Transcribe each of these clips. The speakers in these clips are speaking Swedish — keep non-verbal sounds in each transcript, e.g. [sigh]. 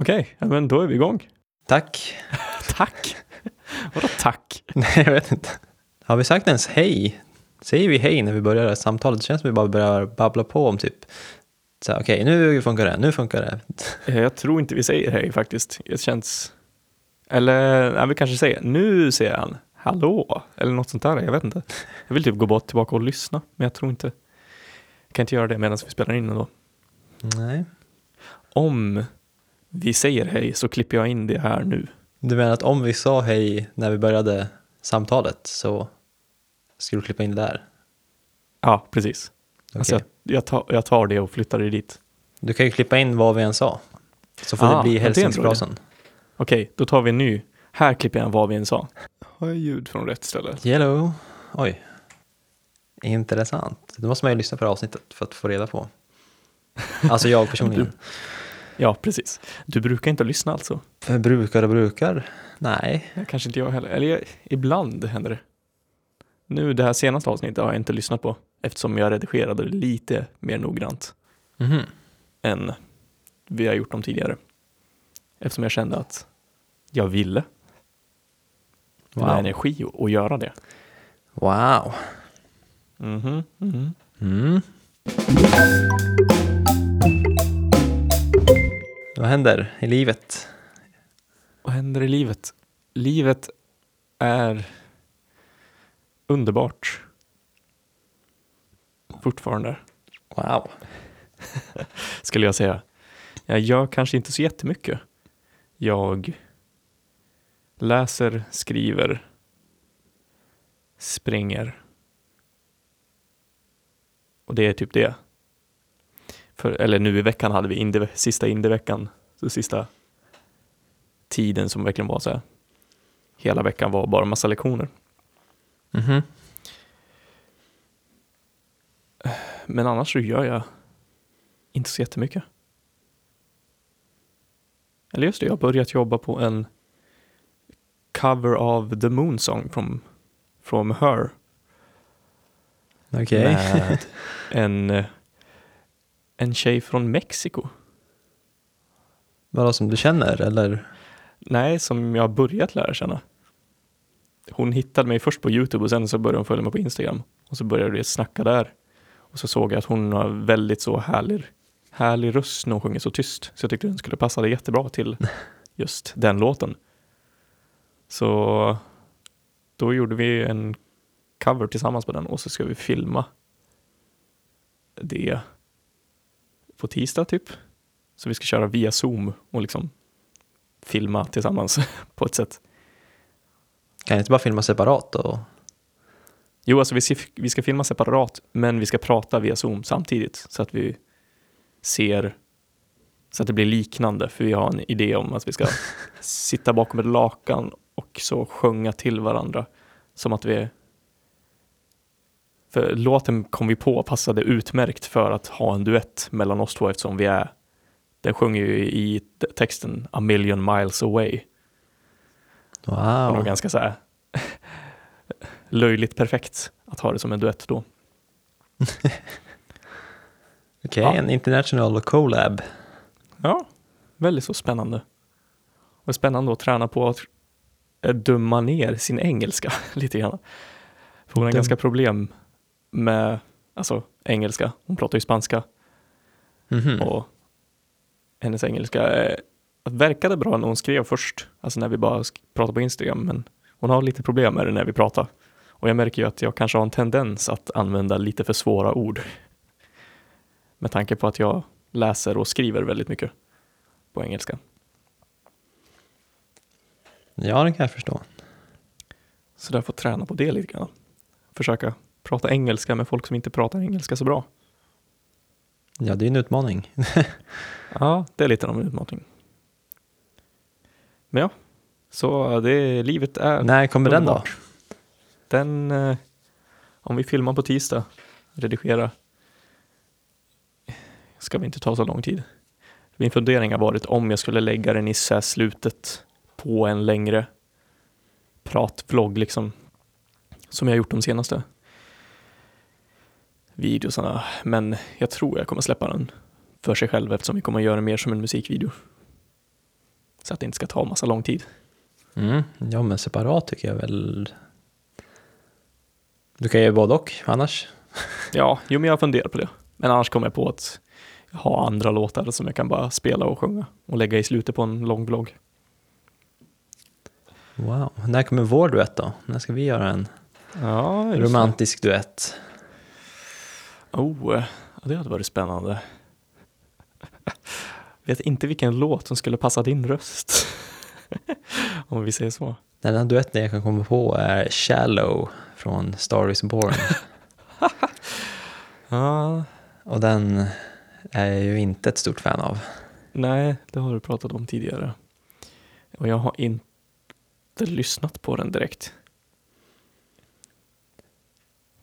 Okej, ja, men då är vi igång. Tack. [laughs] Tack! Vadå tack? [laughs] Nej, jag vet inte. Har vi sagt ens hej? Säger vi hej när vi börjar samtalet? Det känns som vi bara börjar babbla på om typ så här, okej, nu funkar det, nu funkar det. [laughs] Eh, Jag tror inte vi säger hej faktiskt. Det känns... Eller, nej, vi kanske säger nu ser han. Hallå! Eller något sånt där, jag vet inte. Jag vill typ gå bort tillbaka och lyssna, men jag tror inte... Jag kan inte göra det medan vi spelar in ändå. Nej. Om vi säger hej så klipper jag in det här nu. Du menar att om vi sa hej när vi började samtalet så skulle du klippa in det där? Ja, precis. Okej. Alltså jag, jag, tar, jag tar det och flyttar det dit. Du kan ju klippa in vad vi än sa. Så får Ah, det bli hälsningsfrasen. Okej, då tar vi en ny. Här klipper jag vad vi än sa. Har jag ljud från rätt ställe? Hello. Oj. Intressant. Då måste man ju lyssna på det här avsnittet för att få reda på. Alltså jag personligen. [laughs] Ja, precis. Du brukar inte lyssna alltså? Brukar och brukar? Nej. Kanske inte jag heller. Eller jag, ibland händer det. Nu, det här senaste avsnittet har jag inte lyssnat på eftersom jag redigerade det lite mer noggrant Mhm. än vi har gjort dem tidigare. Eftersom jag kände att jag ville Wow. energi och, och göra det. Wow. Mhm, mhm. Mm. Vad händer i livet? Vad händer i livet? Livet är underbart. Fortfarande, Wow. [laughs] skulle jag säga. Jag gör kanske inte så jättemycket. Jag läser, skriver, springer. Och det är typ det. För, eller nu i veckan hade vi indie, sista indieveckan. Så sista tiden som verkligen var så här. Hela veckan var bara massa lektioner. Mhm. Men annars så gör jag inte så jättemycket. Eller just det, jag har börjat jobba på en cover av The Moon Song from, from Her. Okej. Med en, eh, en tjej från Mexiko. Vadå som du känner eller? Nej, som jag har börjat lära känna. Hon hittade mig först på YouTube och sen så började hon följa mig på Instagram. Och så började vi snacka där. Och så såg jag att hon har väldigt så härlig, härlig röst när hon sjunger så tyst. Så jag tyckte den skulle passa det jättebra till [laughs] just den låten. Så då gjorde vi en cover tillsammans på den och så ska vi filma det på tisdag typ. Så vi ska köra via Zoom och liksom filma tillsammans [laughs] på ett sätt. Kan jag inte bara filma separat och? Jo, alltså vi ska, vi ska filma separat, men vi ska prata via Zoom samtidigt så att vi ser så att det blir liknande, för vi har en idé om att vi ska [laughs] sitta bakom ett lakan och så sjunga till varandra som att vi för låten kom vi på passade utmärkt för att ha en duett mellan oss två eftersom vi är den sjunger ju i texten A million miles away Det var Wow. ganska så här [laughs] löjligt perfekt att ha det som en duett då. [laughs] Okej, Ja. en international collab. Ja, väldigt så spännande. Och spännande att träna på att döma ner sin engelska [laughs] lite grann. För hon har Dum- ganska problem med alltså, engelska. Hon pratar ju spanska Mhm. och hennes engelska eh, verkade bra när hon skrev först, alltså när vi bara pratade på Instagram, men hon har lite problem med det när vi pratar. Och jag märker ju att jag kanske har en tendens att använda lite för svåra ord. Med tanke på att jag läser och skriver väldigt mycket på engelska. Ja, det kan jag förstå. Så jag får träna på det lite grann. Försöka prata engelska med folk som inte pratar engelska så bra. Ja, det är en utmaning. [laughs] Ja, det är lite av en utmaning. Men ja, så det livet är När kommer den då? Den, eh, om vi filmar på tisdag, redigera, ska vi inte ta så lång tid. Min fundering har varit om jag skulle lägga den i så slutet på en längre pratvlogg liksom, som jag gjort de senaste videosarna. Men jag tror jag kommer släppa den för sig själv eftersom vi kommer göra mer som en musikvideo. Så att det inte ska ta massa lång tid. Mm. Ja, men separat tycker jag väl... Du kan göra både och annars. [laughs] Ja, jo men jag funderar på det. Men annars kommer jag på att jag har andra låtar som jag kan bara spela och sjunga och lägga i slutet på en lång vlogg. Wow. När kommer vår duett då? När ska vi göra en Ja, just det. romantisk duett? Oh, det hade varit spännande. Vet inte vilken låt som skulle passa din röst. [laughs] Om vi säger så. Den enda duetten jag kan komma på är Shallow från Star is Born. [laughs] Ja, Och den är jag ju inte ett stort fan av. nej, det har du pratat om tidigare. Och jag har inte lyssnat på den direkt.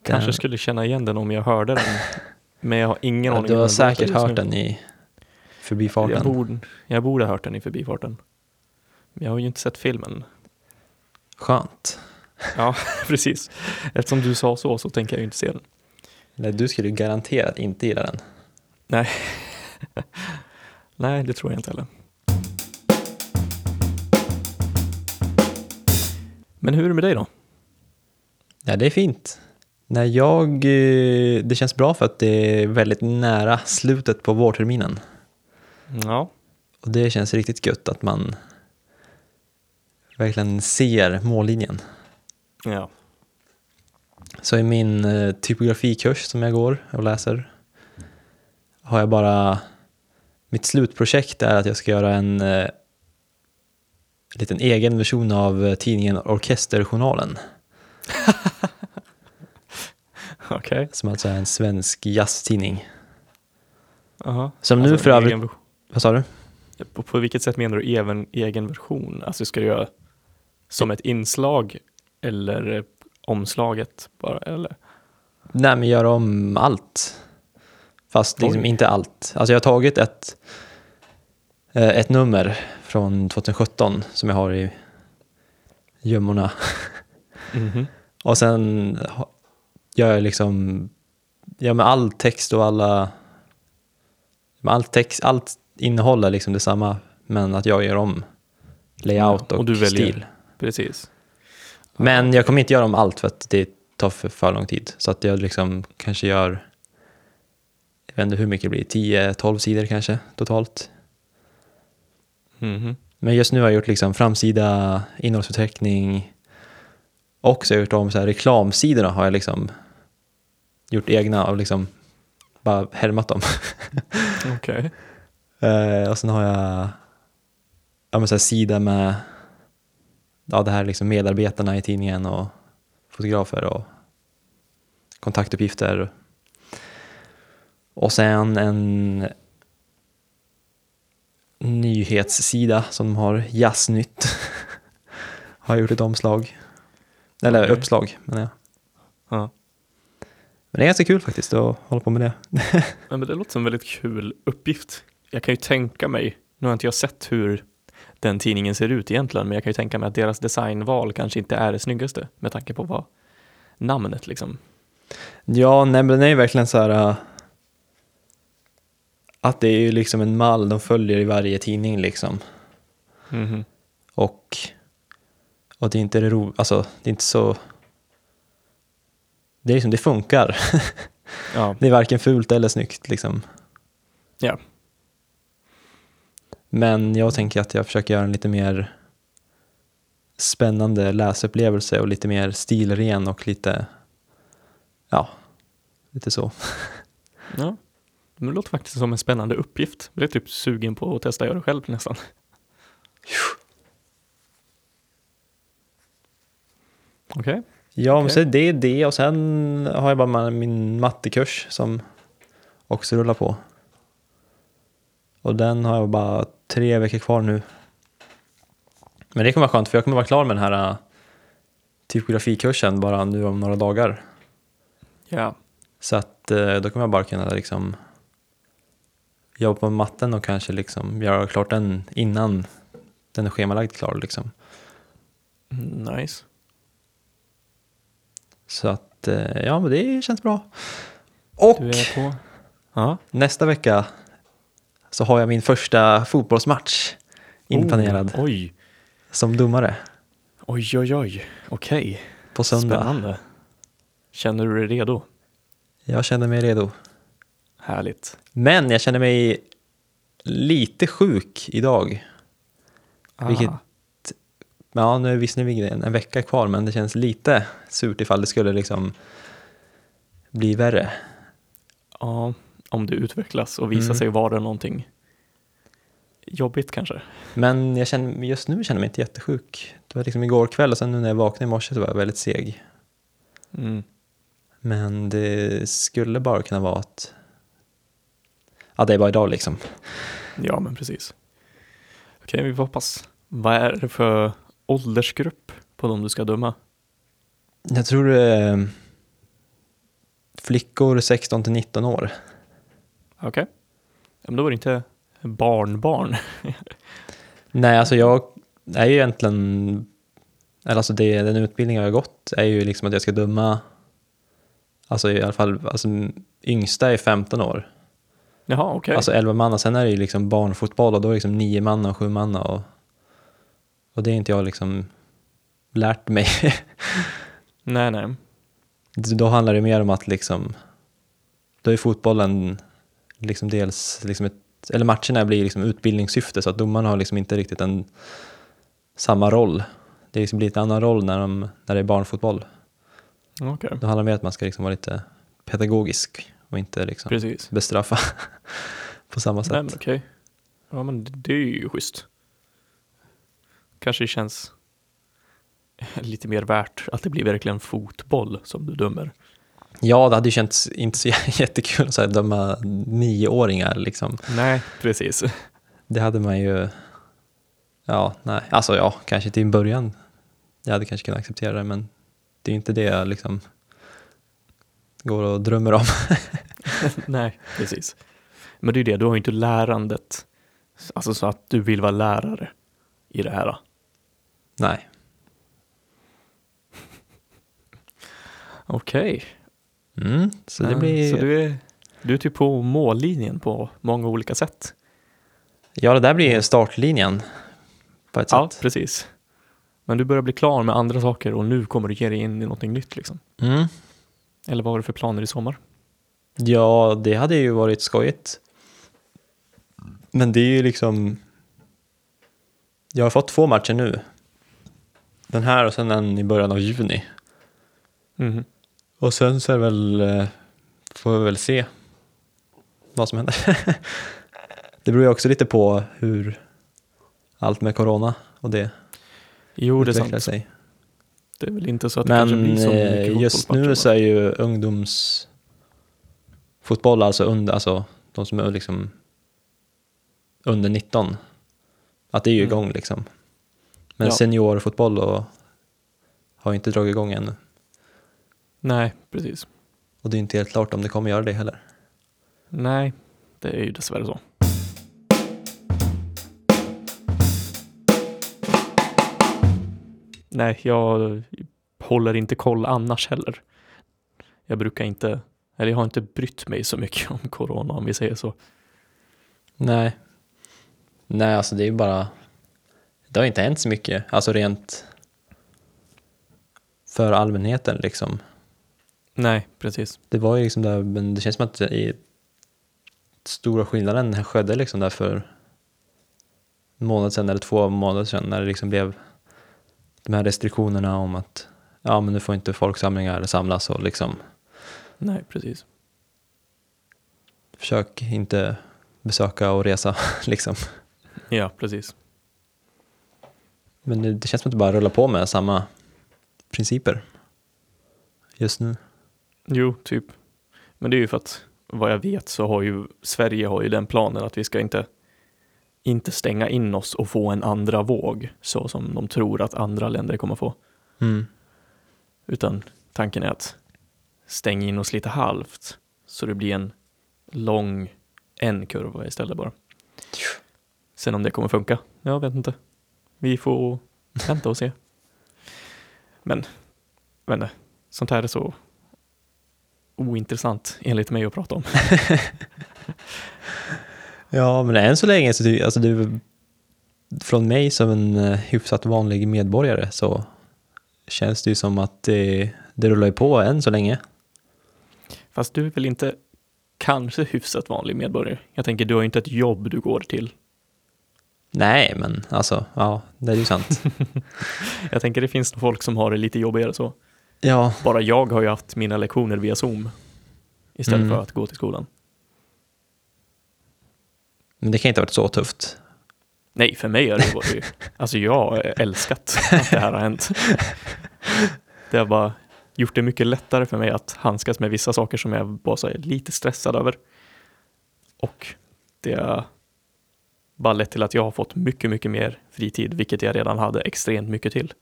Kanske skulle känna igen den om jag hörde den. Men jag har ingen Ja, aning. du om har säkert hört den i Jag förbifarten. borde, jag borde ha hört den i förbifarten. Men jag har ju inte sett filmen. Skönt. Ja, [laughs] precis. Eftersom du sa så så tänker jag ju inte se den. Eller du skulle ju garanterat inte gilla den. [laughs] Nej, det tror jag inte heller. Men hur är det med dig då? Ja, det är fint. Nej, jag, eh, det känns bra för att det är väldigt nära slutet på vårterminen. Ja, Och det känns riktigt gött att man verkligen ser mållinjen. ja. Så i min eh, typografikurs som jag går och läser har jag bara, mitt slutprojekt är att jag ska göra en eh, liten egen version av tidningen Orkesterjournalen. [laughs] okej. Som alltså är en svensk jazztidning. Aha. Som nu Alltså, för övrigt, egen vad sa du? På, på vilket sätt menar du även egen version? Alltså ska du göra som ett inslag eller omslaget bara? Eller? Nej, men göra om allt. Fast liksom inte allt. Alltså jag har tagit ett, eh, ett nummer från 2017 som jag har i gömmorna. Mhm. Och sen gör jag liksom, ja med all text och alla, med all text, allt innehåll är liksom detsamma, men att jag gör om layout Ja, och, och du väljer. stil. Precis. Men jag kommer inte göra om allt för att det tar för, för lång tid. Så att jag liksom kanske gör, jag vet inte hur mycket det blir, 10-12 sidor kanske totalt. Mhm. Men just nu har jag gjort liksom framsida, innehållsförteckning och så har jag gjort om så här reklamsidorna har jag liksom gjort egna och liksom bara härmat dem. [laughs] Okej. Eh, och sen har jag ja, men så här sida med ja, det här liksom medarbetarna i tidningen och fotografer och kontaktuppgifter. Och sen en nyhetssida som de har Jazznytt. [laughs] har gjort ett omslag. Eller Okej. uppslag menar jag. Ja. Men det är ganska kul faktiskt att hålla på med det. [laughs] Ja, men det låter som en väldigt kul uppgift. Jag kan ju tänka mig, nu har inte jag sett hur den tidningen ser ut egentligen, men jag kan ju tänka mig att deras designval kanske inte är det snyggaste med tanke på vad namnet liksom. Ja, nej men den är ju verkligen så här äh, att det är ju liksom en mall de följer i varje tidning liksom. Mhm. Och, och det är inte det ro, alltså det är inte så det är liksom, det funkar. [laughs] Ja, Det är varken fult eller snyggt liksom. Ja. Men jag tänker att jag försöker göra en lite mer spännande läsupplevelse och lite mer stilren och lite, ja, lite så. [laughs] ja. Det låter faktiskt som en spännande uppgift. Jag är typ sugen på att testa göra det själv nästan. Okej. Ja, men Okej. så det är det och sen har jag bara min mattekurs som också rullar på. Och den har jag bara tre veckor kvar nu. Men det kommer vara skönt för jag kommer vara klar med den här äh, typografikursen bara nu om några dagar. Ja. Så att eh, då kommer jag bara kunna liksom jobba på matten och kanske liksom göra klart den innan den är schemalagd klar liksom. Mm, Nice. Så att eh, ja, men det känns bra. Och Du är på? Ja. nästa vecka så har jag min första fotbollsmatch inplanerad Oh, oj, som domare oj, oj, oj. Okej, på söndag. spännande. Känner du dig redo? Jag känner mig redo. Härligt. Men jag känner mig lite sjuk idag. Vilket- Ah, Ja, nu är visserligen en, vecka kvar, men det känns lite surt ifall det skulle liksom bli värre. Ja, om det utvecklas och visar Mm. sig vara någonting jobbigt kanske. Men jag känner, just nu känner jag mig inte jättesjuk. Det var liksom igår kväll och sen nu när jag vaknade i morse så var jag väldigt seg. Mm. Men det skulle bara kunna vara att... Ja, det är bara idag liksom. Ja, men precis. Okej, vi får hoppas. Vad är det för åldersgrupp på de du ska döma? Jag tror det är flickor 16 till 19 år. Okej. Ja, men då var det inte barnbarn. [laughs] Nej, alltså jag är ju egentligen... Eller alltså det, den utbildning jag har gått är ju liksom att jag ska döma... Alltså i alla fall, alltså yngsta är 15 år. Jaha, okej. Alltså 11 man och sen är det ju liksom barnfotboll och då är det liksom 9 man och 7 man och... Och det är inte jag liksom lärt mig. [laughs] Nej, nej. då handlar det mer om att liksom... Då är fotbollen liksom dels liksom ett... Eller matcherna blir liksom utbildningssyfte så att domarna har liksom inte riktigt en samma roll. Det liksom blir en annan roll när, de, när det är barnfotboll. Okej, Då handlar det mer om att man ska liksom vara lite pedagogisk och inte liksom precis. bestraffa [laughs] på samma Nej, men sätt. okej. Ja, men det är ju schysst. Kanske det känns [laughs] lite mer värt att det blir verkligen fotboll som du dömer. Ja, det hade ju känts inte så [laughs] jättekul att döma nioåringar liksom. Nej, precis. Det hade man ju... Ja, nej. Alltså ja, kanske till en början. Jag hade kanske kunnat acceptera det, men det är inte det jag liksom går och drömmer om. [laughs] Nej, precis. Men det är ju det, du har ju inte lärandet, alltså så att du vill vara lärare i det här. Nej. [laughs] Okej, Mm, så det Ja, blir... så du är, du är typ på mållinjen på många olika sätt. Ja, det där blir startlinjen på ett Ja, sätt. precis. Men du börjar bli klar med andra saker och nu kommer du ge dig in i någonting nytt liksom. Mm. Eller vad har du för planer i sommar? Ja, det hade ju varit skojigt. Men det är ju liksom... Jag har fått två matcher nu. Den här och sen en i början av juni. Mhm. Och sen så är det väl... eh, Får vi väl se vad som händer. [laughs] det beror ju också lite på hur allt med corona och det Jo, det är utvecklar sant. sig. Det är väl inte så att det kanske Men blir så mycket eh, just fotbollsmatcher, nu så är ju ungdomsfotboll, alltså, under, alltså de som är liksom under 19, att det är ju Mm. igång liksom. Men Ja. seniorfotboll och, har ju inte dragit igång ännu. Nej, precis. Och det är inte helt klart om det kommer göra det heller. Nej, det är ju dessvärre så. Nej, jag håller inte koll annars heller. Jag brukar inte, eller jag har inte brytt mig så mycket om corona om vi säger så. Nej. Nej, alltså det är ju bara... Det har inte hänt så mycket, alltså rent för allmänheten liksom. Nej, precis. Det var ju liksom där, men det känns som att i stora skillnaden skedde liksom där för en månad sedan eller två månader sedan när det liksom blev de här restriktionerna om att ja men nu får inte folksamlingar samlas och liksom Nej, precis. försök inte besöka och resa [laughs] liksom. Ja, precis. Men det, det känns som att det bara rullar på med samma principer just nu. Jo, typ. Men det är ju för att vad jag vet så har ju Sverige har ju den planen att vi ska inte inte stänga in oss och få en andra våg så som de tror att andra länder kommer få. Mm. Utan tanken är att stänga in oss lite halvt så det blir en lång en kurva istället bara. Sen om det kommer funka, jag vet inte. Vi får vänta och se. Men, nej, sånt här är så ointressant enligt mig att prata om. [laughs] Ja, men än så länge så ty- alltså det, från mig som en eh, hyfsat vanlig medborgare så känns det ju som att det, det rullar ju på än så länge. Fast du är väl inte kanske hyfsat vanlig medborgare? Jag tänker, du har ju inte ett jobb du går till. Nej, men alltså, ja, det är ju sant. [laughs] Jag tänker, det finns folk som har det lite jobbigare så. ja, Bara jag har ju haft mina lektioner via Zoom istället Mm. för att gå till skolan. men det kan inte ha varit så tufft. Nej, för mig har det varit, [laughs] alltså jag har älskat att det här har hänt. [laughs] Det har bara gjort det mycket lättare för mig att handskas med vissa saker som jag bara är lite stressad över. Och det bara lett till att jag har fått mycket, mycket mer fritid, vilket jag redan hade extremt mycket till.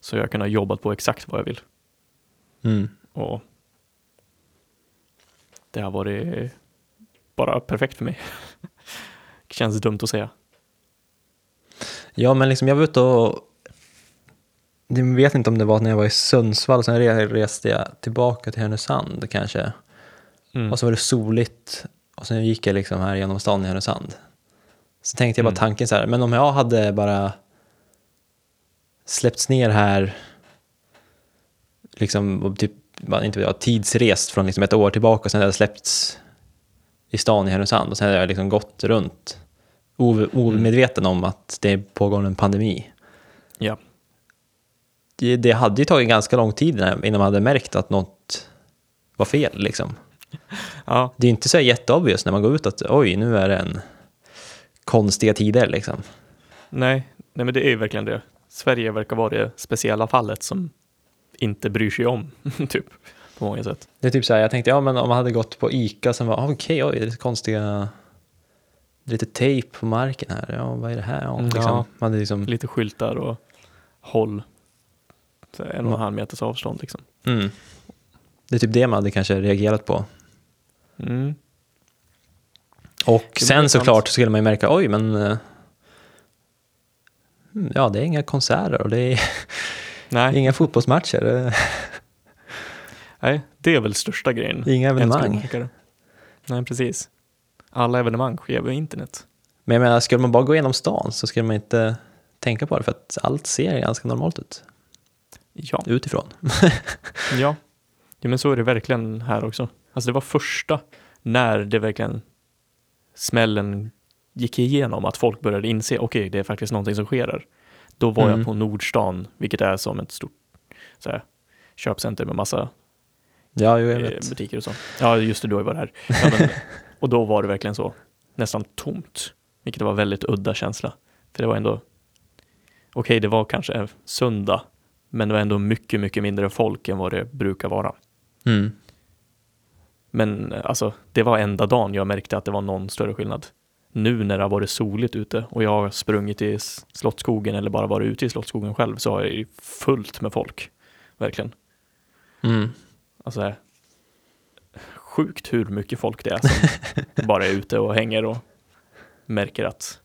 Så jag har kunnat jobba på exakt vad jag vill. Mm. Och det har varit bara perfekt för mig. [laughs] Känns dumt att säga. Ja, men liksom jag var ute och... Jag vet inte om det var när jag var i Sundsvall, sen re- reste jag tillbaka till Härnösand kanske. Mm. Och så var det soligt och sen gick jag liksom här genom stan i Härnösand. Så tänkte jag bara Mm. tanken så här, men om jag hade bara släppts ner här, liksom typ, inte jag, tidsrest från liksom ett år tillbaka och sen hade jag släppts i stan i Härnösand och sen hade jag liksom gått runt ov- omedveten om att det pågår en pandemi. Ja. Det, det hade ju tagit ganska lång tid innan man hade märkt att något var fel liksom. [laughs] Ja, Det är inte så jätteobvious när man går ut att oj, nu är det en konstiga tider liksom. nej, nej, men det är ju verkligen det. Sverige verkar vara det speciella fallet som inte bryr sig om, [laughs] typ, på många sätt. Det är typ så här, jag tänkte, ja men om man hade gått på Ica som var, ah, okej, oj, det är lite konstiga, lite tejp på marken här, ja vad är det här? Ja, liksom, ja. Man hade liksom, Lite skyltar och håll så en och en halv meters avstånd liksom. mm. Det är typ det man hade kanske reagerat på. Mm. Och sen såklart så skulle man ju märka, oj men, eh, ja det är inga konserter och det är [laughs] inga fotbollsmatcher, nej, det är väl största grejen. inga evenemang. Nej, precis. Alla evenemang sker via internet. Men jag menar, skulle man bara gå igenom stan så skulle man inte tänka på det för att allt ser ganska normalt ut Ja, utifrån. [laughs] ja. [laughs] ja, men så är det verkligen här också. Alltså det var första när det verkligen smällen gick igenom att folk började inse, okej, det är faktiskt någonting som sker här. Då var Mm. jag på Nordstan, vilket är som ett stort så här, köpcenter med massa Ja, jo, jag eh, vet. butiker och så. Ja, just det, då var det här. Ja, men, [laughs] och då var det verkligen så, nästan tomt, vilket var väldigt udda känsla. För det var ändå, okej, det var kanske en söndag, men det var ändå mycket, mycket mindre folk än vad det brukar vara. Mm. Men eh, alltså, det var enda dagen jag märkte att det var någon större skillnad. Nu när det har varit soligt ute och jag har sprungit i Slottsskogen eller bara varit ute i Slottsskogen själv så har jag ju fullt med folk. Verkligen. Mm. Alltså, sjukt hur mycket folk det är som [laughs] bara är ute och hänger och märker att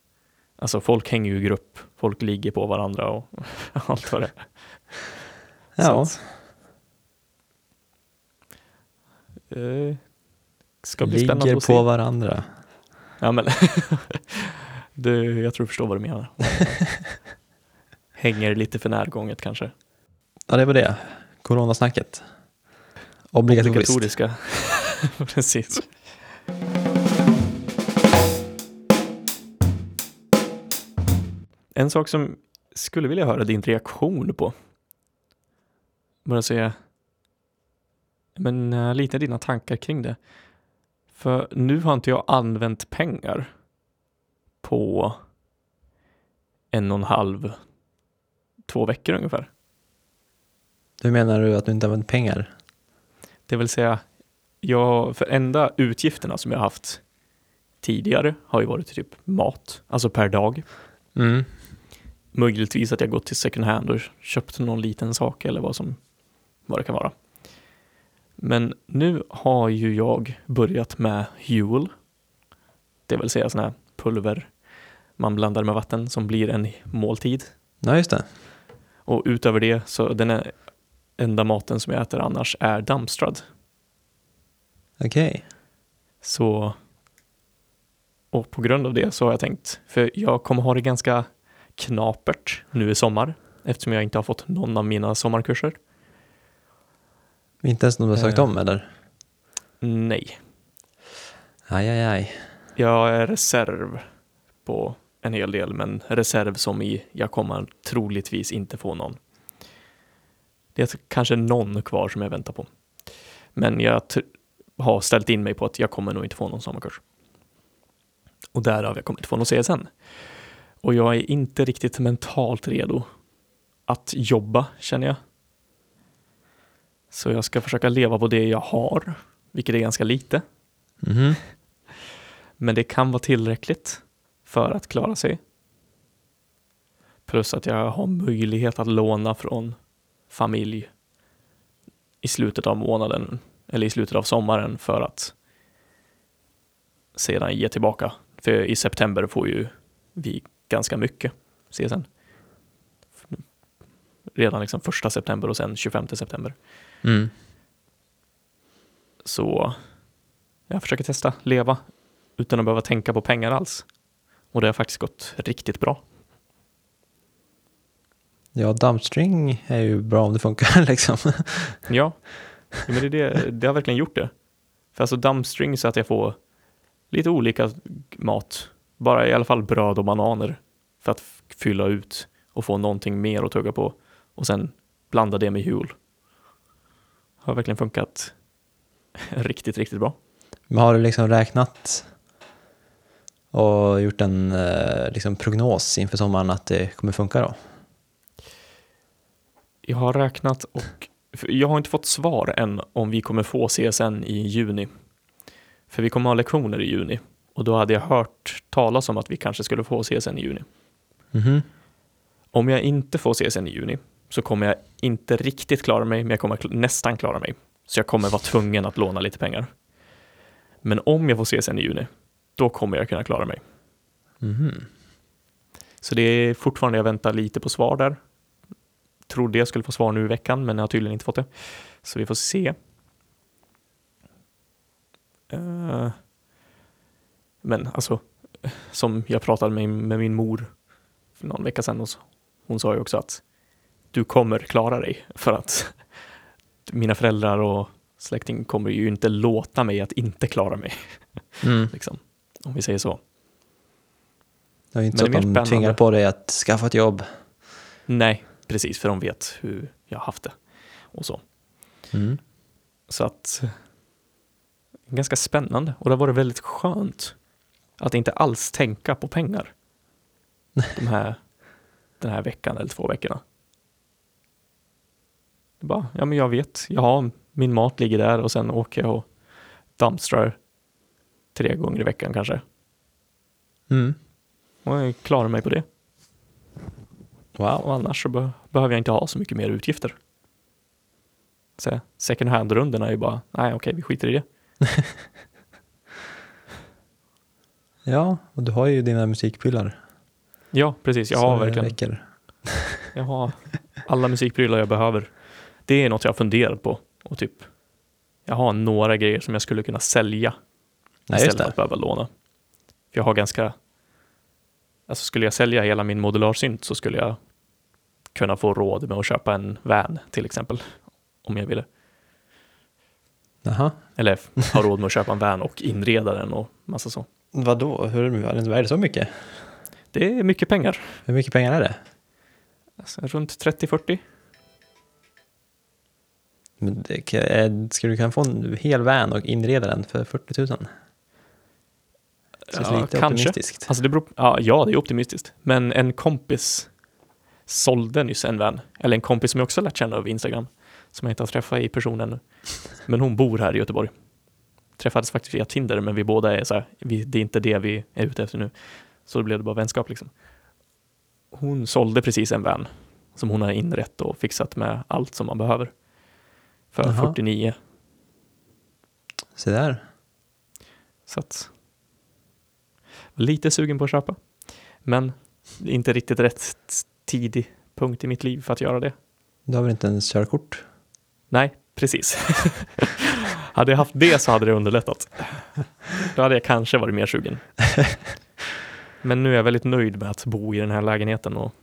alltså folk hänger ju i grupp, folk ligger på varandra och [laughs] allt vad det är. Ja, Så eh, ska bli spännande ligger att se. på varandra. Ja, men [laughs] du, jag tror du förstår vad du menar. [laughs] Hänger lite för närgånget kanske. Ja, det var det. Coronasnacket. Obligatoriskt. Obligatoriska. [laughs] Precis. En sak som skulle vilja höra din reaktion på. Bara säga. Men uh, lite dina tankar kring det. För nu har inte jag använt pengar på en och en halv, två veckor ungefär. Hur menar du att du inte använt pengar? Det vill säga, jag, för enda utgifterna som jag haft tidigare har ju varit typ mat, alltså per dag. Mm. Möjligtvis att jag gått till second hand och köpt någon liten sak eller vad som vad det kan vara. Men nu har ju jag börjat med Huel. Det vill säga sådana här pulver man blandar med vatten som blir en måltid. Ja, just det. Och utöver det så den enda maten som jag äter annars är dammstrad. Okej. Så och på grund av det så har jag tänkt, för jag kommer ha det ganska knapert nu i sommar eftersom jag inte har fått någon av mina sommarkurser. Inte ens någon du har sökt Eh. om eller? Nej, Aj, aj, aj. jag är reserv på en hel del, men reserv som i jag kommer troligtvis inte få någon. Det är kanske någon kvar som jag väntar på. Men jag har ställt in mig på att jag kommer nog inte få någon sommarkurs. Och därav jag kommer inte få någon CSN. Och jag är inte riktigt mentalt redo att jobba, känner jag. Så jag ska försöka leva på det jag har, vilket är ganska lite. Mhm. Men det kan vara tillräckligt för att klara sig. Plus att jag har möjlighet att låna från familj i slutet av månaden eller i slutet av sommaren för att sedan ge tillbaka. För i september får ju vi ganska mycket CSN. Redan liksom första september och sen 25 september. Mm. Så jag försöker testa leva utan att behöva tänka på pengar alls. Och det har faktiskt gått riktigt bra. Ja, dumpstring är ju bra om det funkar [laughs] liksom. Ja, men det, det, det har verkligen gjort det. För alltså dumpstring så att jag får lite olika mat. Bara i alla fall bröd och bananer för att fylla ut och få någonting mer att tugga på. Och sen blanda det med jul. Har verkligen funkat [laughs] riktigt, riktigt bra. Men har du liksom räknat och gjort en eh, liksom prognos inför sommaren att det kommer funka då? Jag har räknat och jag har inte fått svar än om vi kommer få CSN i juni. För vi kommer ha lektioner i juni och då hade jag hört talas om att vi kanske skulle få CSN i juni. Mhm. Om jag inte får CSN i juni så kommer jag inte riktigt klara mig, men jag kommer nästan klara mig. Så jag kommer vara tvungen att låna lite pengar. Men om jag får CSN i juni, då kommer jag kunna klara mig. Mhm. Så det är fortfarande, jag väntar lite på svar där. Trodde jag skulle få svar nu i veckan, men jag har tydligen inte fått det. Så vi får se. Eh, men alltså, som jag pratade med, med min mor för någon vecka sedan, hon sa ju också att du kommer klara dig för att mina föräldrar och släkting kommer ju inte låta mig att inte klara mig, Mm. [laughs] liksom, om vi säger så. Det är inte Men så att de tvingar på dig att skaffa ett jobb. Nej, precis, för de vet hur jag har haft det och så. Mm. Så att ganska spännande och det har varit väldigt skönt att inte alls tänka på pengar [laughs] de här, den här veckan eller två veckorna. Bara, ja men jag vet, jag har min mat ligger där och sen åker jag och dumpstrar tre gånger i veckan kanske. Mm. Och jag klarar mig på det. Wow. Och annars så be- behöver jag inte ha så mycket mer utgifter. Så second hand-rundorna är ju bara, nej okej, vi skiter i det. [laughs] Ja, och du har ju dina musikprylar. Ja, precis. Jag har verkligen jag har alla musikprylar jag behöver. Det är något jag har funderat på. Och typ, jag har några grejer som jag skulle kunna sälja Nej, istället för att behöva låna. För jag har ganska, alltså skulle jag sälja hela min modularsynt så skulle jag kunna få råd med att köpa en van till exempel. Om jag ville. Jaha. Eller [laughs] ha råd med att köpa en van och inreda den och massa så. Vadå? Hur är det så mycket? Det är mycket pengar. Hur mycket pengar är det? Alltså, runt 30-40. Eh, ska du kunna få en hel van och inreda den för 40 000? Det känns Ja, lite kanske. optimistiskt. Alltså det beror, ja, ja, det är optimistiskt. Men en kompis sålde nyss en van. Eller en kompis som jag också lärt känna över Instagram. Som jag inte har träffat i person ännu. Men hon bor här i Göteborg. Träffades faktiskt via Tinder, men vi båda är så här, vi, det är inte det vi är ute efter nu. Så då blev det bara vänskap liksom. Hon sålde precis en van som hon har inrett och fixat med allt som man behöver. För Jaha. 49. Se där. Så att lite sugen på att köpa. Men inte riktigt rätt tidig punkt i mitt liv för att göra det. Du har väl inte ens körkort? Nej, precis. [laughs] hade jag haft det så hade det underlättat. Då hade jag kanske varit mer sugen. [laughs] Men nu är jag väldigt nöjd med att bo i den här lägenheten och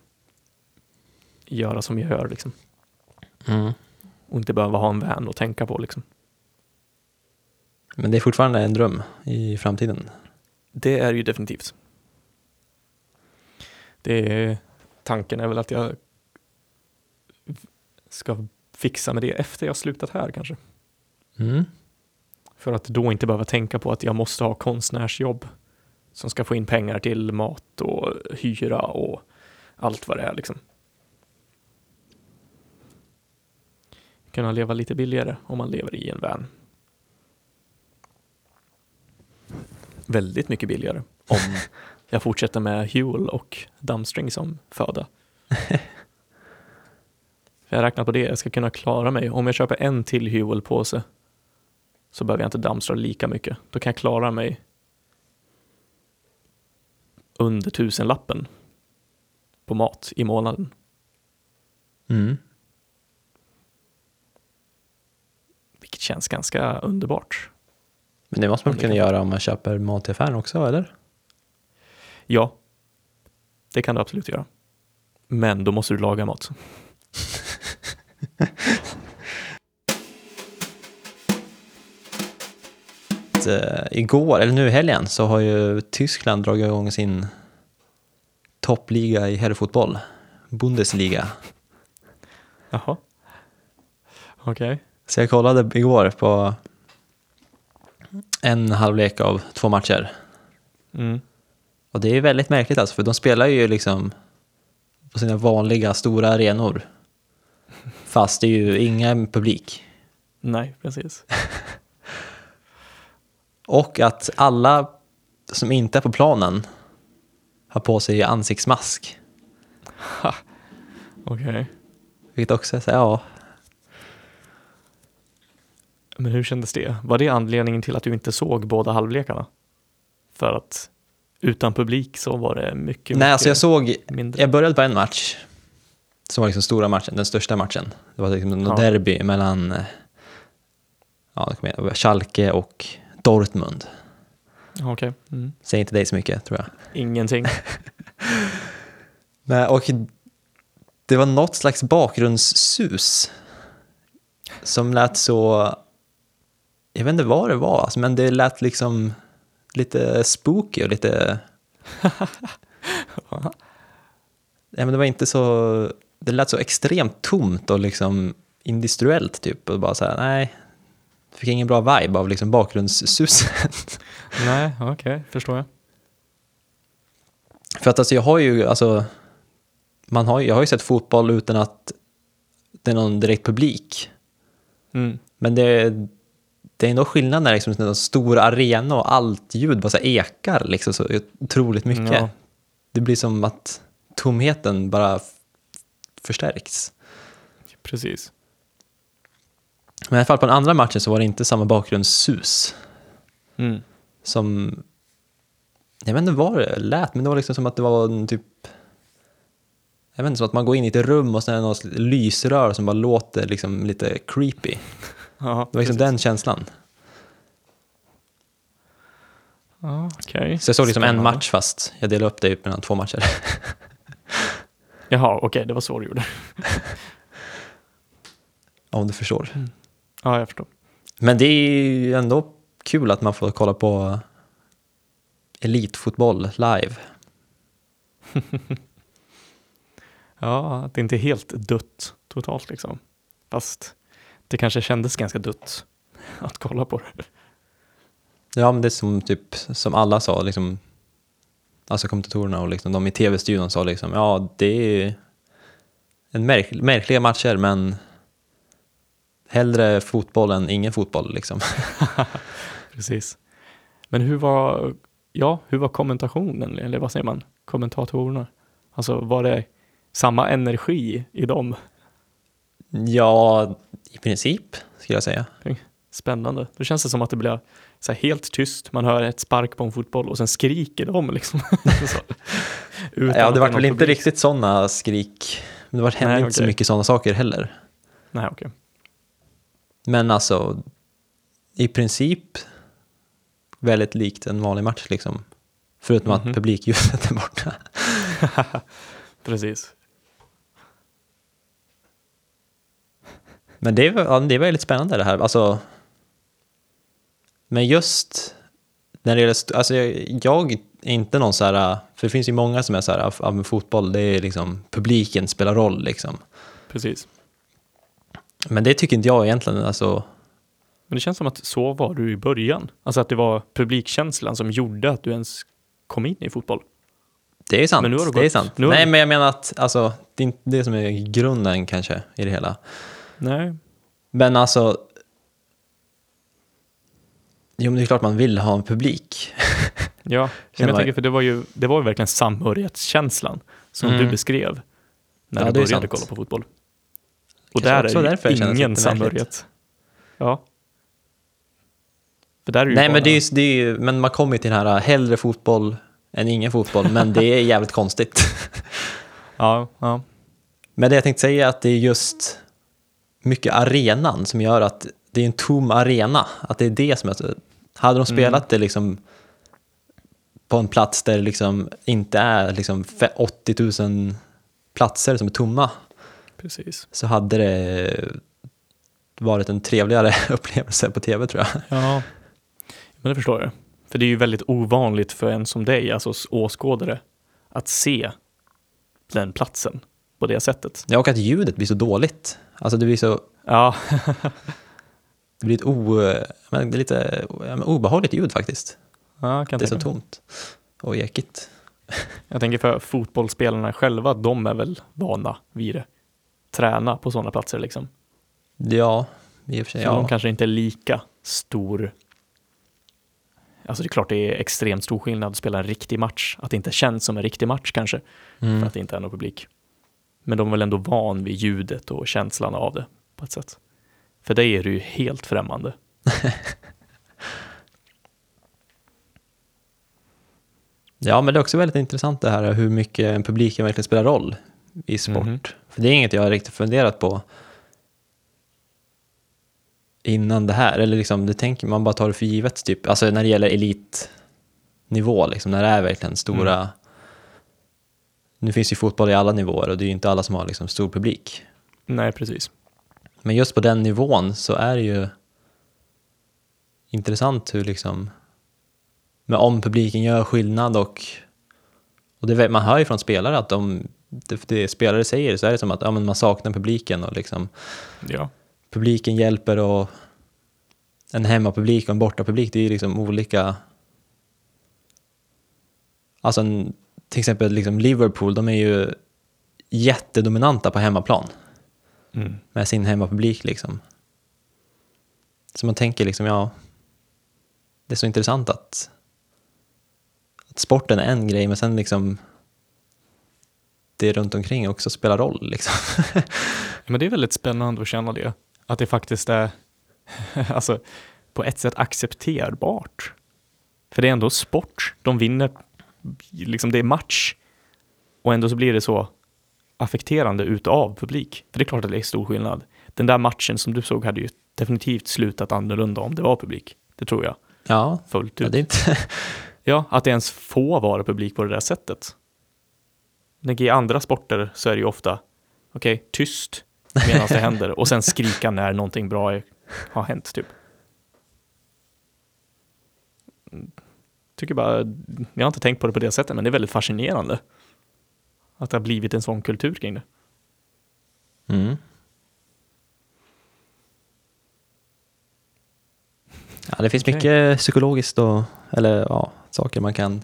göra som jag gör liksom. Mm. Och inte behöva ha en van att tänka på liksom. Men det är fortfarande en dröm i framtiden. Det är ju definitivt. Det är, tanken är väl att jag ska fixa med det efter jag slutat här kanske. Mm. För att då inte behöva tänka på att jag måste ha konstnärsjobb som ska få in pengar till mat och hyra och allt vad det är liksom. Kunna leva lite billigare om man lever i en van. Väldigt mycket billigare om [laughs] jag fortsätter med Huel och Dumpstring som föda. [laughs] Jag har räknat på det, jag ska kunna klara mig. Om jag köper en till Huel-påse så behöver jag inte dumpstra lika mycket. Då kan jag klara mig under tusenlappen på mat i månaden. Mm. Vilket känns ganska underbart. Men det måste man kunna göra om man köper mat i affären också, eller? Ja, det kan du absolut göra. Men då måste du laga mat. [laughs] Eh, igår, eller nu i helgen, så har ju Tyskland dragit igång sin toppliga i herrfotboll. Bundesliga. Jaha. Okej. Så jag kollade igår på en halvlek av två matcher. Mm. Och det är väldigt märkligt alltså, för de spelar ju liksom på sina vanliga stora arenor. [laughs] Fast det är ju ingen publik. Nej, precis. [laughs] Och att alla som inte är på planen har på sig ansiktsmask. [laughs] Okej. Vilket också är så här, ja, Men hur kändes det? Var det anledningen till att du inte såg båda halvlekarna? För att utan publik så var det mycket, Nej, alltså jag såg, mindre. jag började på en match som var liksom stora matchen, den största matchen. Det var liksom Ja. derby mellan eh, ja, Schalke och Dortmund. Okej. Mm. Säger inte dig så mycket, tror jag. Ingenting. [laughs] Nej, och det var något slags bakgrundssus som lät så... Jag vet inte vad det var, alltså, men det lät liksom lite spooky och lite... [laughs] ja, men det var inte så... Det lät så extremt tomt och liksom industriellt typ. Och bara så här, nej. Fick ingen bra vibe av liksom bakgrundssuset. [laughs] Nej, okej, förstår jag. För att alltså jag har ju, alltså, man har, jag har ju sett fotboll utan att det är någon direkt publik. Mm. Men det, det är nog skillnad när det är liksom en stor arena och allt ljud bara så ekar liksom så otroligt mycket. Ja. Det blir som att tomheten bara förstärks. Precis. Men i alla fall på den andra matchen så var det inte samma bakgrundssus Mm. som... Jag vet inte vad det lät, men det var liksom som att det var en typ... Jag vet inte, som att man går in i ett rum och sen är det något lysrör som bara låter liksom lite creepy. Ja, Det var liksom precis. den känslan. Ja, okej. Så jag såg liksom en Spännande. match fast jag delade upp det mellan två matcher. [laughs] Jaha, okej, det var så du gjorde. [laughs] Om du förstår. Ja, jag förstår. Men det är ju ändå kul att man får kolla på elitfotboll live. [laughs] Ja, att det inte är helt dött totalt liksom. Fast det kanske kändes ganska dött [laughs] att kolla på det. Ja, men det är som typ som alla sa, liksom, alltså kommentatorerna och liksom, de i tv-studion sa liksom, ja det är en märk märkliga matcher men hellre fotboll än ingen fotboll liksom. [laughs] [laughs] Precis. Men hur var, ja, hur var kommentationen, eller vad säger man, kommentatorerna? Alltså var det samma energi i dem? Ja, i princip skulle jag säga. Spännande. Då känns det som att det blir så helt tyst, man hör ett spark på en fotboll och sen skriker de liksom. [laughs] så, Ja, det var väl inte publik. riktigt sådana skrik, men det var, hände Nej, inte så okej. mycket sådana saker heller. Nej, okej. Men alltså, i princip väldigt likt en vanlig match liksom. Förutom Mhm. att publikljuset är borta. [laughs] Precis. Men det ja, det är väldigt spännande det här. Alltså, men just när det gäller, alltså jag, jag är inte någon så här, för det finns ju många som är så här, ja, fotboll, det är liksom, publiken spelar roll liksom. Precis. Men det tycker inte jag egentligen, alltså, Men det känns som att så var du i början. Alltså att det var publikkänslan som gjorde att du ens kom in i fotboll. det är sant. Men nu har det det är gått- sant. nu Nej, men jag menar att, alltså, det är inte det som är grunden kanske i det hela. Nej. Men alltså, jo men det är klart man vill ha en publik. [laughs] Ja, men jag tänker för det var ju, det var ju verkligen samhörighetskänslan som Mm. du beskrev när Ja, du började kolla på fotboll. Och Kanske där är känner ingen samhörighet. Ja. Ju Nej bara, men det är, ju- det är ju, men man kommer ju till den här hellre fotboll än ingen fotboll, men det är [laughs] jävligt konstigt. Ja, ja. Men det jag tänkte säga är att det är just mycket arenan som gör att det är en tom arena. Att det är det som så... Hade de spelat det liksom på en plats där det liksom inte är liksom fe- 80 000 platser som är tomma precis. så hade det varit en trevligare [laughs] upplevelse på tv tror jag. Ja, men det förstår jag. För det är ju väldigt ovanligt för en som dig, alltså åskådare, att se den platsen på det sättet. Ja, och att ljudet blir så dåligt. Alltså det blir så... Ja, [laughs] Det blir ett o, men det är lite obehagligt ljud faktiskt. ja Det är så tomt och ekigt. [laughs] Jag tänker för fotbollsspelarna själva, de är väl vana vid det. Träna på sådana platser liksom. Ja, i och för sig. Så de Ja. kanske inte är lika stor. Alltså det är klart det är extremt stor skillnad att spela en riktig match. Att det inte känns som en riktig match kanske. För Mm. att det inte är någon publik. Men de är väl ändå van vid ljudet och känslan av det på ett sätt. För dig är det ju helt främmande. [laughs] ja, men det är också väldigt intressant det här hur mycket publiken verkligen spelar roll i sport. Mhm. För det är inget jag riktigt funderat på innan det här. Eller liksom, det tänker man bara tar det för givet, typ. Alltså när det gäller elitnivå, liksom, när det är verkligen stora... Mm. Nu finns ju fotboll i alla nivåer och det är ju inte alla som har liksom stor publik. Nej, precis. Men just på den nivån så är det ju intressant hur liksom, men om publiken gör skillnad och, och det, man hör ju från spelare att de, det, det spelare säger så är det som att ja, men man saknar publiken och liksom Ja, publiken hjälper och en hemmapublik och en bortapublik, det är ju liksom olika, alltså en, till exempel liksom Liverpool, de är ju jättedominanta på hemmaplan mm. med sin hemmapublik liksom. Så man tänker liksom, ja, det är så intressant att, att sporten är en grej, men sen liksom det runt omkring också spelar roll liksom. [laughs] Men det är väldigt spännande att känna det. Att det faktiskt är [laughs] alltså, på ett sätt accepterbart. För det är ändå sport. De vinner, liksom det är match. Och ändå så blir det så affekterande utav publik. För det är klart att det är stor skillnad. Den där matchen som du såg hade ju definitivt slutat annorlunda om det var publik. Det tror jag. Ja, Fullt ja ut. är inte... [laughs] Ja, att det ens får vara publik på det där sättet. I andra sporter så är det ju ofta, okej, tyst medan det händer och sen skrika när någonting bra är, har hänt, typ. Tycker bara, jag har inte tänkt på det på det sättet, men det är väldigt fascinerande. Att det har blivit en sån kultur kring det. Mm. Ja, det finns Okej. mycket psykologiskt och, eller ja, saker man kan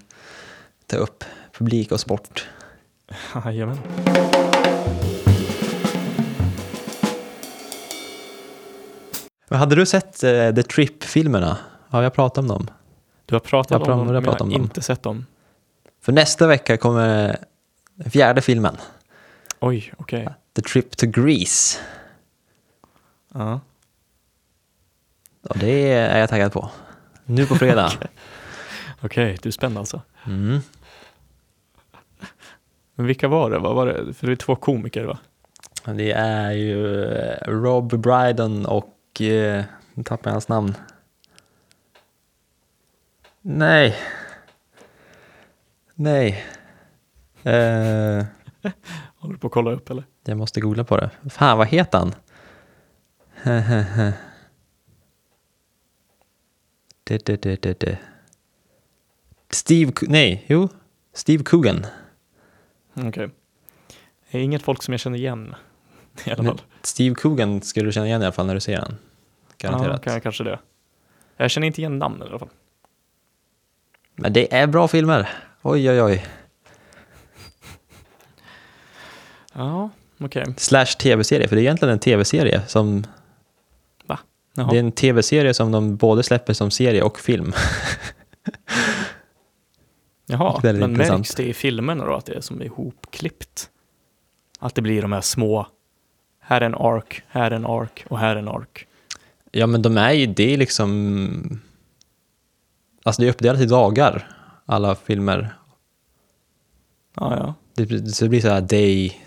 ta upp. Publik och sport. [laughs] Jajamän. Men hade du sett eh, The Trip-filmerna? Har jag pratat om dem? Du har pratat Jag om dem, men jag har dem. inte sett dem. För nästa vecka kommer den fjärde filmen. Oj, okej. The Trip to Greece. Ja. Och det är jag taggad på. Nu på fredag. [laughs] Okej, du är spänd alltså. Mm. Men vilka var det? Vad var det? För det är två komiker va? Det är ju eh, Rob Brydon och... Eh, nu tappade jag hans namn. Nej. Nej. Eh, [laughs] Håller du på att kolla upp eller? jag måste googla på det. Fan, vad heter han? det, det, det, det, det. Steve... Co- Nej, jo. Steve Coogan. Okej. Det är inget folk som jag känner igen i alla Men fall. Steve Coogan skulle du känna igen i alla fall när du ser han. Garanterat. Ja, kan- kanske det. Jag känner inte igen namnet i alla fall. Men det är bra filmer. Oj, oj, oj. Ja, okej. Slash tv-serie, för det är egentligen en tv-serie som... Jaha. Det är en tv-serie som de både släpper som serie och film. Jaha, [laughs] men intressant. märks det i filmerna då att det är som ihopklippt? Att det blir de här små, här är en ark, här är en ark och här är en ark. Ja, men de är ju, det är liksom... Alltså det är uppdelat i dagar, alla filmer. Ja, ja. Det, så det blir så här day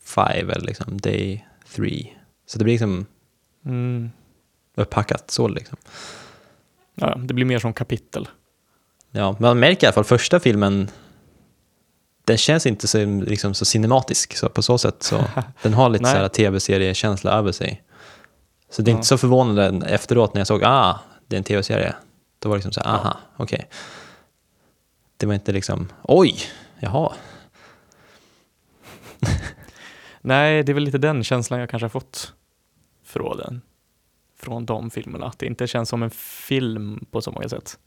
five eller liksom day three. Så det blir liksom Mm. upphackat så liksom. ja. Det blir mer som kapitel. Ja, men man märker i alla fall första filmen, den känns inte så, liksom, så cinematisk. Så på så sätt så, [laughs] den har lite så här tv-seriekänsla över sig. Så det är Ja. inte så förvånande efteråt när jag såg, ah, det är en tv-serie. Då var det liksom så här, aha, okej. Det var inte liksom, oj, jaha. [laughs] Nej, det är väl lite den känslan jag kanske har fått från den. Från de filmerna. Att det inte känns som en film på så många sätt.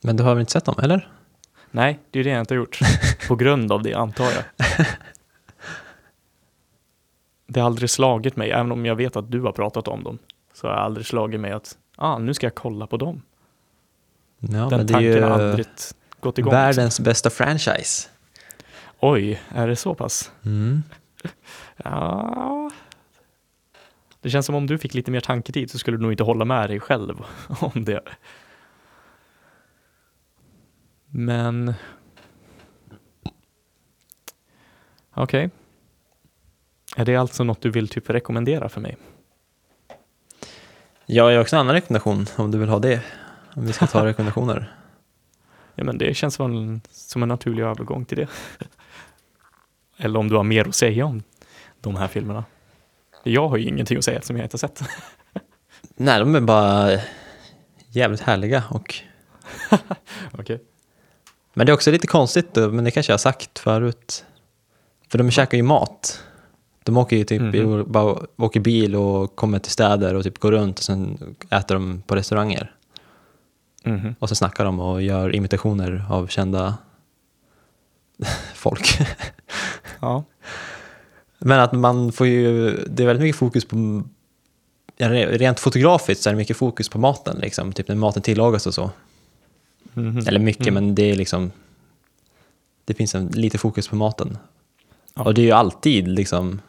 Men du har väl inte sett dem, eller? Nej, det är det jag inte har gjort. [laughs] På grund av det, antar jag. [laughs] Det har aldrig slagit mig, även om jag vet att du har pratat om dem. Så har jag aldrig slagit mig att, ah, nu ska jag kolla på dem. Ja, Den tanken har aldrig gått igång. liksom. världens bästa franchise. Oj, är det så pass? Mm. [laughs] Ja. Det känns som om du fick lite mer tanketid så skulle du nog inte hålla med dig själv [laughs] om det. Men... Okej. Är det alltså något du vill typ rekommendera för mig? Ja, jag har också en annan rekommendation om du vill ha det. Om vi ska ta [laughs] rekommendationer. Ja, men det känns väl som en naturlig övergång till det. [laughs] Eller om du har mer att säga om de här filmerna. Jag har ju ingenting att säga som jag inte har sett. [laughs] Nej, de är bara jävligt härliga och Okej. Men det är också lite konstigt, men det kanske jag har sagt förut. För de käkar ju mat. De åker ju typ, Mhm. bara åker bil och kommer till städer och typ går runt och sen äter de på restauranger. Mhm. Och så snackar de och gör imitationer av kända [laughs] folk. Ja. Men att man får ju, det är väldigt mycket fokus på, rent fotografiskt så är det mycket fokus på maten liksom, typ när maten tillagas och så. Mhm. Eller mycket, Mm. men det är liksom, det finns en, lite fokus på maten. Ja. Och det är ju alltid liksom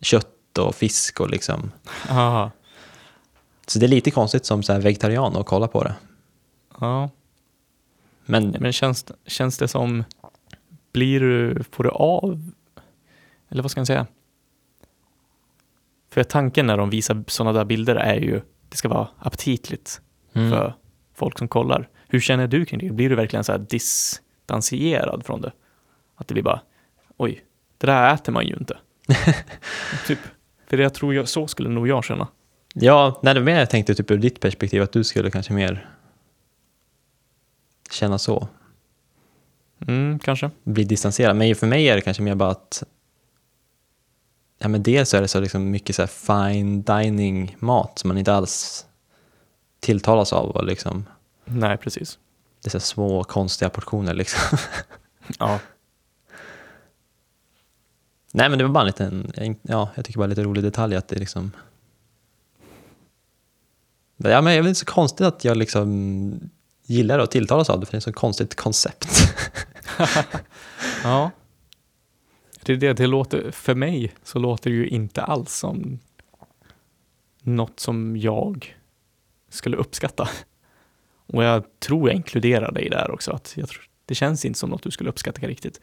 kött och fisk och liksom, Aha. så det är lite konstigt som så här vegetarian att kolla på det. Ja. Men Men känns, känns det som, blir du, får du av, eller vad ska man säga? För tanken när de visar sådana där bilder är ju, det ska vara aptitligt mm, för folk som kollar. Hur känner du kring det? Blir du verkligen så här distanserad från det? Att det blir bara, oj, det där äter man ju inte. Typ. För jag tror jag, så skulle nog jag känna. ja, nej, det var mer jag tänkte typ ur ditt perspektiv att du skulle kanske mer känna så, Mm, kanske. bli distanserad. Men för mig är det kanske mer bara att Ja men dels är det så liksom mycket så här fine dining mat som man inte alls tilltalas av och liksom Nej, precis. det är så små konstiga portioner liksom. Ja. Nej men det var bara en liten, en- ja jag tycker bara lite rolig detalj att det liksom Ja men det är väl inte så konstigt att jag liksom gillar att tilltalas av det för det är ett så konstigt koncept. [laughs] Ja. Det är det, det låter, för mig så låter det ju inte alls som något som jag skulle uppskatta. Och jag tror jag inkluderar dig där också, att jag tror, det känns inte som något du skulle uppskatta riktigt.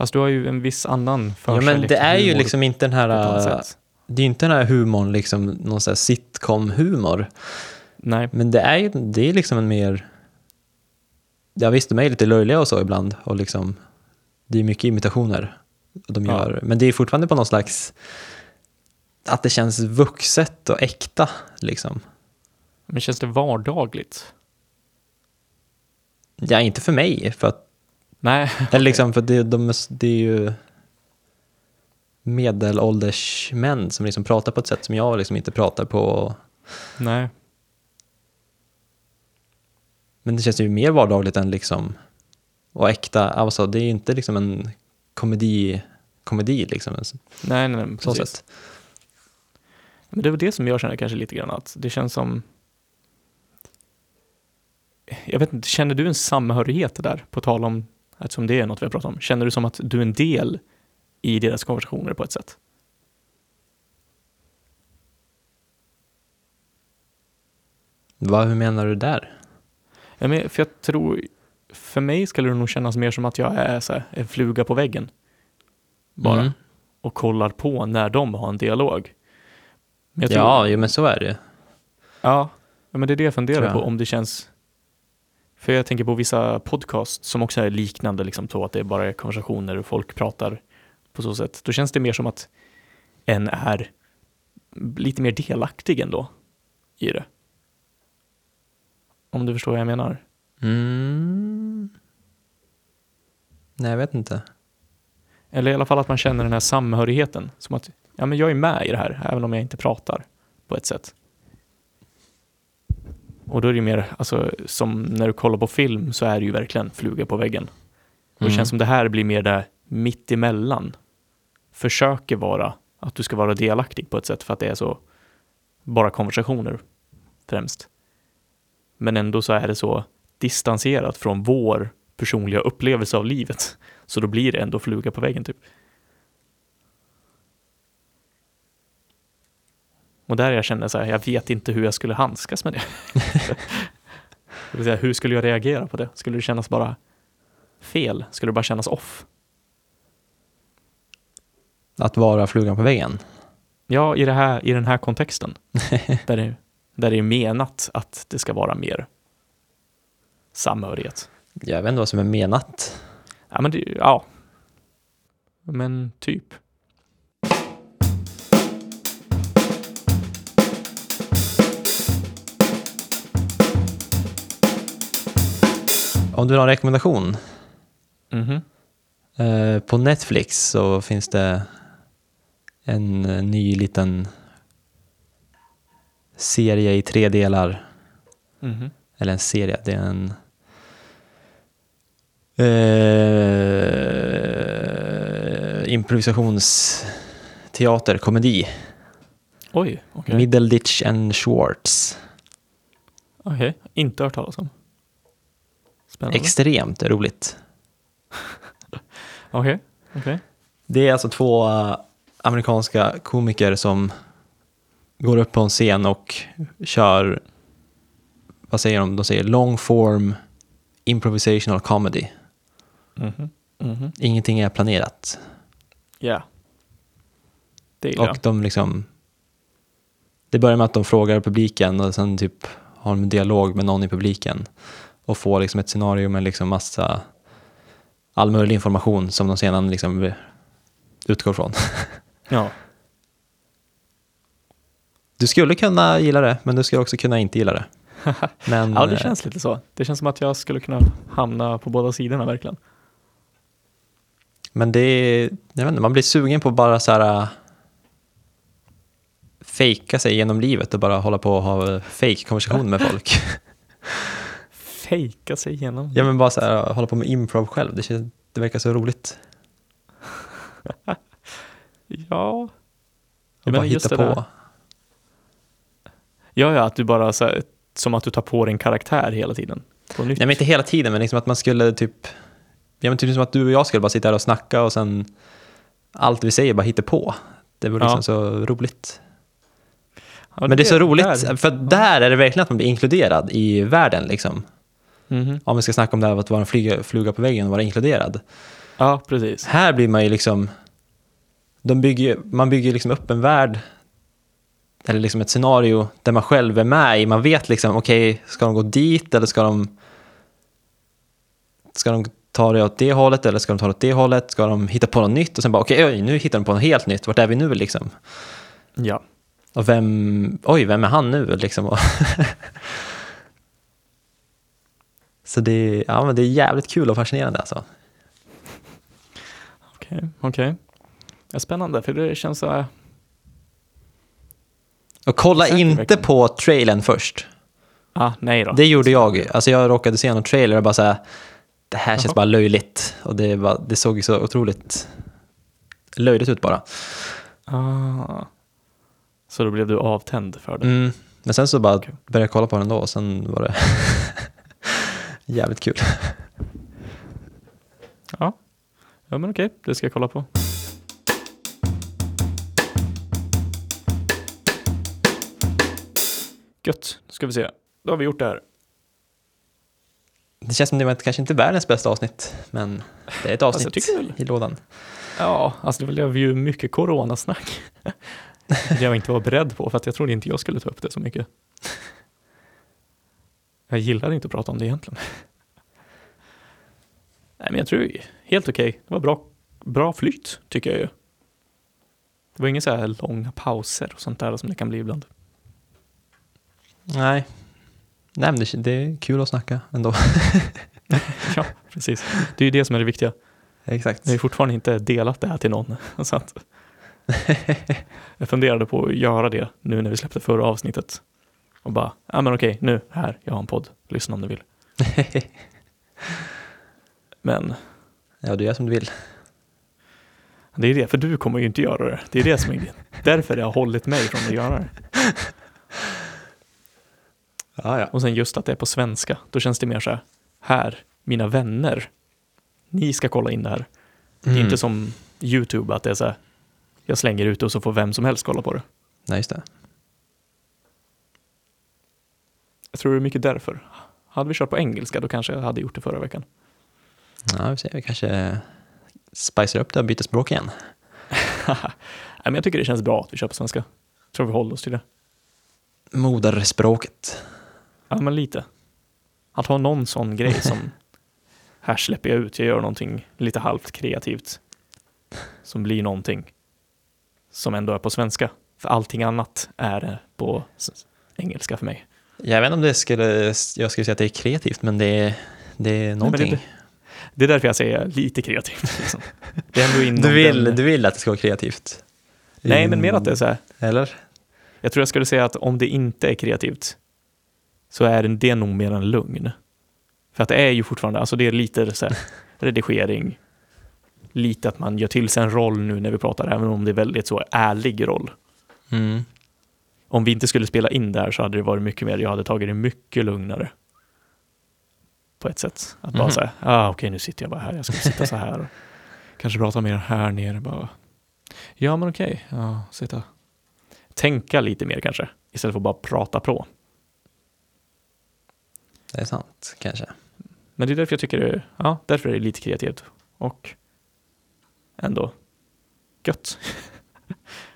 Fast du har ju en viss annan ja förkärlek men det är ju liksom inte den här, det är inte den här humorn liksom, någon sån här sitcom-humor. Nej, Men det är ju det är liksom en mer... ja visst, de är lite löjliga och så ibland. Och liksom, det är mycket imitationer de Ja. gör. Men det är fortfarande på någon slags... Att det känns vuxet och äkta. Liksom. Men känns det vardagligt? Ja, inte för mig. För att, Nej, [laughs] eller liksom, för det, de, det är ju medelålders män som liksom pratar på ett sätt som jag liksom inte pratar på. nej. Men det känns ju mer vardagligt än liksom och äkta. Alltså, det är ju inte liksom en komedi, komedi liksom. Nej, nej, nej så sätt. Men det väl det som jag känner kanske lite grann att det känns som jag vet inte, känner du en samhörighet där? På tal om, eftersom det är något vi har pratat om, känner du som att du är en del i deras konversationer på ett sätt? Vad, hur menar du där? Ja, men för jag tror, för mig skulle det nog kännas mer som att jag är så här, en fluga på väggen. Bara. Mm. Och kollar på när de har en dialog. Men tror, Ja, jo, men så är det. Ja, men det är det jag funderar på, om det känns... För jag tänker på vissa podcast som också är liknande, liksom så att det bara är konversationer och folk pratar på så sätt. Då känns det mer som att en är lite mer delaktig ändå i det. Om du förstår vad jag menar. Mm. Nej, jag vet inte. Eller i alla fall att man känner den här samhörigheten. Som att ja, men jag är med i det här, även om jag inte pratar på ett sätt. Och då är det ju mer, alltså, som när du kollar på film så är det ju verkligen fluga på väggen. Och det Mm. känns som det här blir mer där mitt emellan. Försöker vara att du ska vara delaktig på ett sätt för att det är så bara konversationer främst. Men ändå så är det så distanserat från vår personliga upplevelse av livet. Så då blir det ändå fluga på väggen typ. Och där jag känner så här, jag vet inte hur jag skulle handskas med det. [laughs] det vill säga, hur skulle jag reagera på det? Skulle det kännas bara fel? Skulle det bara kännas off? Att vara flugan på väggen. Ja, i, det här, i den här kontexten. [laughs] där, det, där det är menat att det ska vara mer samhörighet. Jag vet inte vad som är menat. Ja, men det, ja. Men typ. Om du vill ha en rekommendation. Mhm. Eh, på Netflix så finns det en eh, ny liten serie i tre delar. Mhm. Eller en serie, det är en eh, improvisationsteater, komedi. Oj, okej. Middleditch and Schwartz. Okej, inte hört talas om. Spännande. Extremt roligt. [laughs] Okej, okej. Det är alltså två eh, amerikanska komiker som går upp på en scen och kör, vad säger de? De säger long form improvisational comedy. Mhm. Mhm. Ingenting är planerat. Ja. Det gillar Och de liksom, det börjar med att de frågar publiken och sen typ har de en dialog med någon i publiken och får liksom ett scenario med liksom massa all möjlig information som de sedan liksom utgår från. [laughs] Ja. Du skulle kunna gilla det, men du skulle också kunna inte gilla det. [laughs] Men, ja, det eh, känns lite så. Det känns som att jag skulle kunna hamna på båda sidorna verkligen. men det är, jag vet inte, man blir sugen på att bara så här äh, fejka sig genom livet och bara hålla på och ha fake konversation med [laughs] folk. Fejka sig igenom. ja men bara så här, hålla på med improv själv, det, känns, det verkar så roligt. [laughs] Ja. Och bara hitta det på. där. Ja, ja, att du bara så här, som att du tar på dig en karaktär hela tiden. Nej men inte hela tiden, men liksom att man skulle typ, ja men typ som att du och jag skulle bara sitta här och snacka och sen allt vi säger bara hitta på. Det var liksom Ja. så roligt. Ja, men det är så roligt, där- för där är det verkligen att man blir inkluderad i världen liksom. Mhm. Om vi ska snacka om det här att vara en flyga, fluga på väggen och vara inkluderad. Ja, precis. Här blir man ju liksom, de bygger, man bygger liksom upp en värld, eller liksom ett scenario där man själv är med i. Man vet liksom, okej, ska de gå dit eller ska de ska de ta det åt det hållet eller ska de ta det åt det hållet? Ska de hitta på något nytt och sen bara okej, oj, nu hittar de på något helt nytt. Vart är vi nu liksom? Ja. Och vem, oj, vem är han nu liksom? [laughs] Så det, är- ja, men det är jävligt kul och fascinerande alltså. Okej, okej. Ja, spännande, för det känns så här... Och kolla inte verkligen. på trailern först. Ah, nej då. Det gjorde jag. Alltså jag råkade se någon trailer och bara här, det här känns Jaha. bara löjligt. Och det, var, det såg ju så otroligt löjligt ut bara. Ah. Så då blev du avtänd för det? Mm. Men sen så bara Okej. började jag kolla på den då och sen var det [laughs] jävligt kul. [laughs] Ja. Ja men okej, det ska jag kolla på. Gött, nu ska vi se. Då har vi gjort det här. Det känns som det var kanske inte världens bästa avsnitt, men det är ett [laughs] Alltså, avsnitt väl- i lådan. Ja, alltså det blev ju mycket coronasnack. [laughs] Det jag inte var beredd på, för att jag trodde inte jag skulle ta upp det så mycket. Jag gillade inte att prata om det egentligen. Nej, men jag tror helt okej. Det var bra, bra flyt, tycker jag ju. Det var inga så här långa pauser och sånt där som det kan bli ibland. Nej. Nej, men det, det är kul att snacka ändå. [laughs] Ja, precis. Det är ju det som är det viktiga. Exakt. Vi har fortfarande inte delat det här till någon. [laughs] Så att [laughs] jag funderade på att göra det nu när vi släppte förra avsnittet. Och bara, ja men okej, nu, här, jag har en podd. Lyssna om du vill. [laughs] Men ja, du gör som du vill. det är det, för du kommer ju inte göra det. Det är det som är därför det har hållit mig från att göra det. [laughs] Ja, ja. Och sen just att det är på svenska, då känns det mer så här, här, mina vänner, ni ska kolla in det här. Det är Mm. inte som YouTube, att det är så här, jag slänger ut och så får vem som helst kolla på det. Nej, just det. Jag tror det är mycket därför. Hade vi kört på engelska, då kanske jag hade gjort det förra veckan. Ja, vi ser. Vi kanske spicar upp det och byter språk igen. [laughs] Men jag tycker det känns bra att vi kör på svenska. Jag tror vi håller oss till det. Moderspråket. Ja, men lite. Att ha någon sån grej [laughs] som här släpper jag ut, jag gör någonting lite halvt kreativt som blir någonting som ändå är på svenska. För allting annat är på engelska för mig. Jag vet inte om det skulle, jag skulle säga att det är kreativt, men det är, det är någonting. det- Det är därför jag säger lite kreativt. Liksom. [laughs] Det är ändå inom du, vill, den- du vill att det ska vara kreativt? Nej, men mer att det är så här, Eller? Jag tror jag skulle säga att om det inte är kreativt så är det nog mer en lugn. För att det är ju fortfarande, alltså det är lite så här, [laughs] redigering, lite att man gör till sig en roll nu när vi pratar, även om det är väldigt så ärlig roll. Mm. Om vi inte skulle spela in där så hade det varit mycket mer, jag hade tagit det mycket lugnare. På ett sätt. Att bara Mhm. säga, ah, okej nu sitter jag bara här, jag ska sitta så här. [laughs] Kanske prata mer här nere bara. Ja men okej, ja, sitta. Tänka lite mer kanske, istället för att bara prata på. Det är sant, kanske. Men det är därför jag tycker det, ja, därför är det lite kreativt. Och ändå gött. [laughs]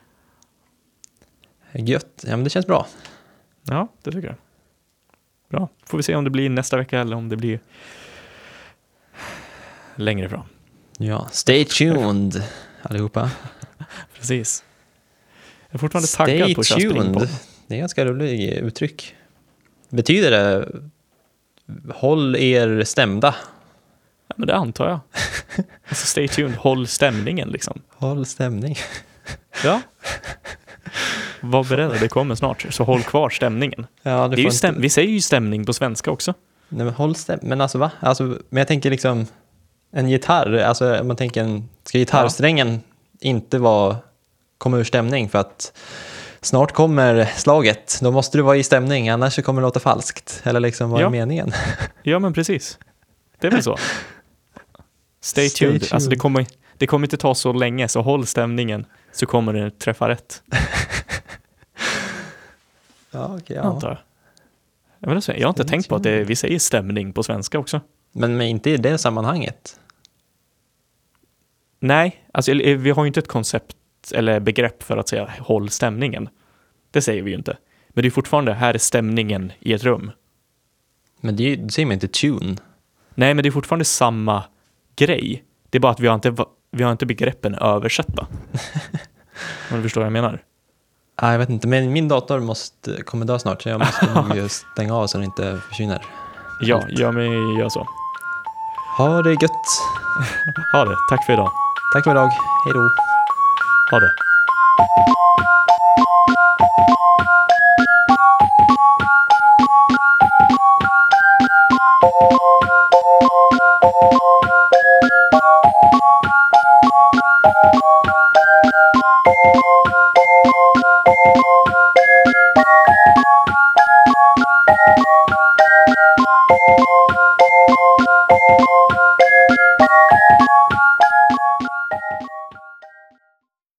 Gött. Ja, men det känns bra. Ja, det tycker jag. Bra. Får vi se om det blir nästa vecka eller om det blir längre fram. Ja, stay tuned allihopa. [laughs] Precis. Jag är fortfarande taggad Stay på att köra tuned. Det är ganska roligt uttryck. Betyder det håll er stämda? Ja, men det antar jag. [laughs] Alltså stay tuned, håll stämningen liksom. Håll stämning. Ja. [laughs] Var beredda, det kommer snart. Så håll kvar stämningen. Ja, Det är ju stäm- vi säger ju stämning på svenska också. Nej, men håll stäm... Men alltså va? Alltså, men jag tänker liksom en gitarr, alltså man tänker en... Ska gitarrsträngen inte vara... komma ur stämning för att snart kommer slaget, då måste du vara i stämning, annars kommer det låta falskt. Eller liksom, vad är Ja. meningen? [laughs] Ja, men precis. Det är väl så. Stay, Stay tuned. Alltså det kommer, det kommer inte ta så länge, så håll stämningen så kommer det träffa rätt, [laughs] Ja, okej, antar jag. Jag, inte, jag har inte tänkt på att det, vi säger stämning på svenska också. Men, men inte i det sammanhanget. Nej, alltså eller, vi har ju inte ett koncept eller begrepp för att säga håll stämningen. Det säger vi ju inte. Men det är fortfarande, här är stämningen i ett rum. Men det, är ju- det säger man inte tune. Nej, men det är fortfarande samma grej. Det är bara att vi har inte, vi har inte begreppen översatta. [laughs] Om du förstår vad jag menar. Nej, jag vet inte, men min dator måste, kommer dö snart så jag måste nog [laughs] stänga av så den inte försvinner. Ja, Allt. gör, mig, gör så. Ha det gött! [laughs] Ha det. Tack för idag. Tack för idag, hej då! Ha det.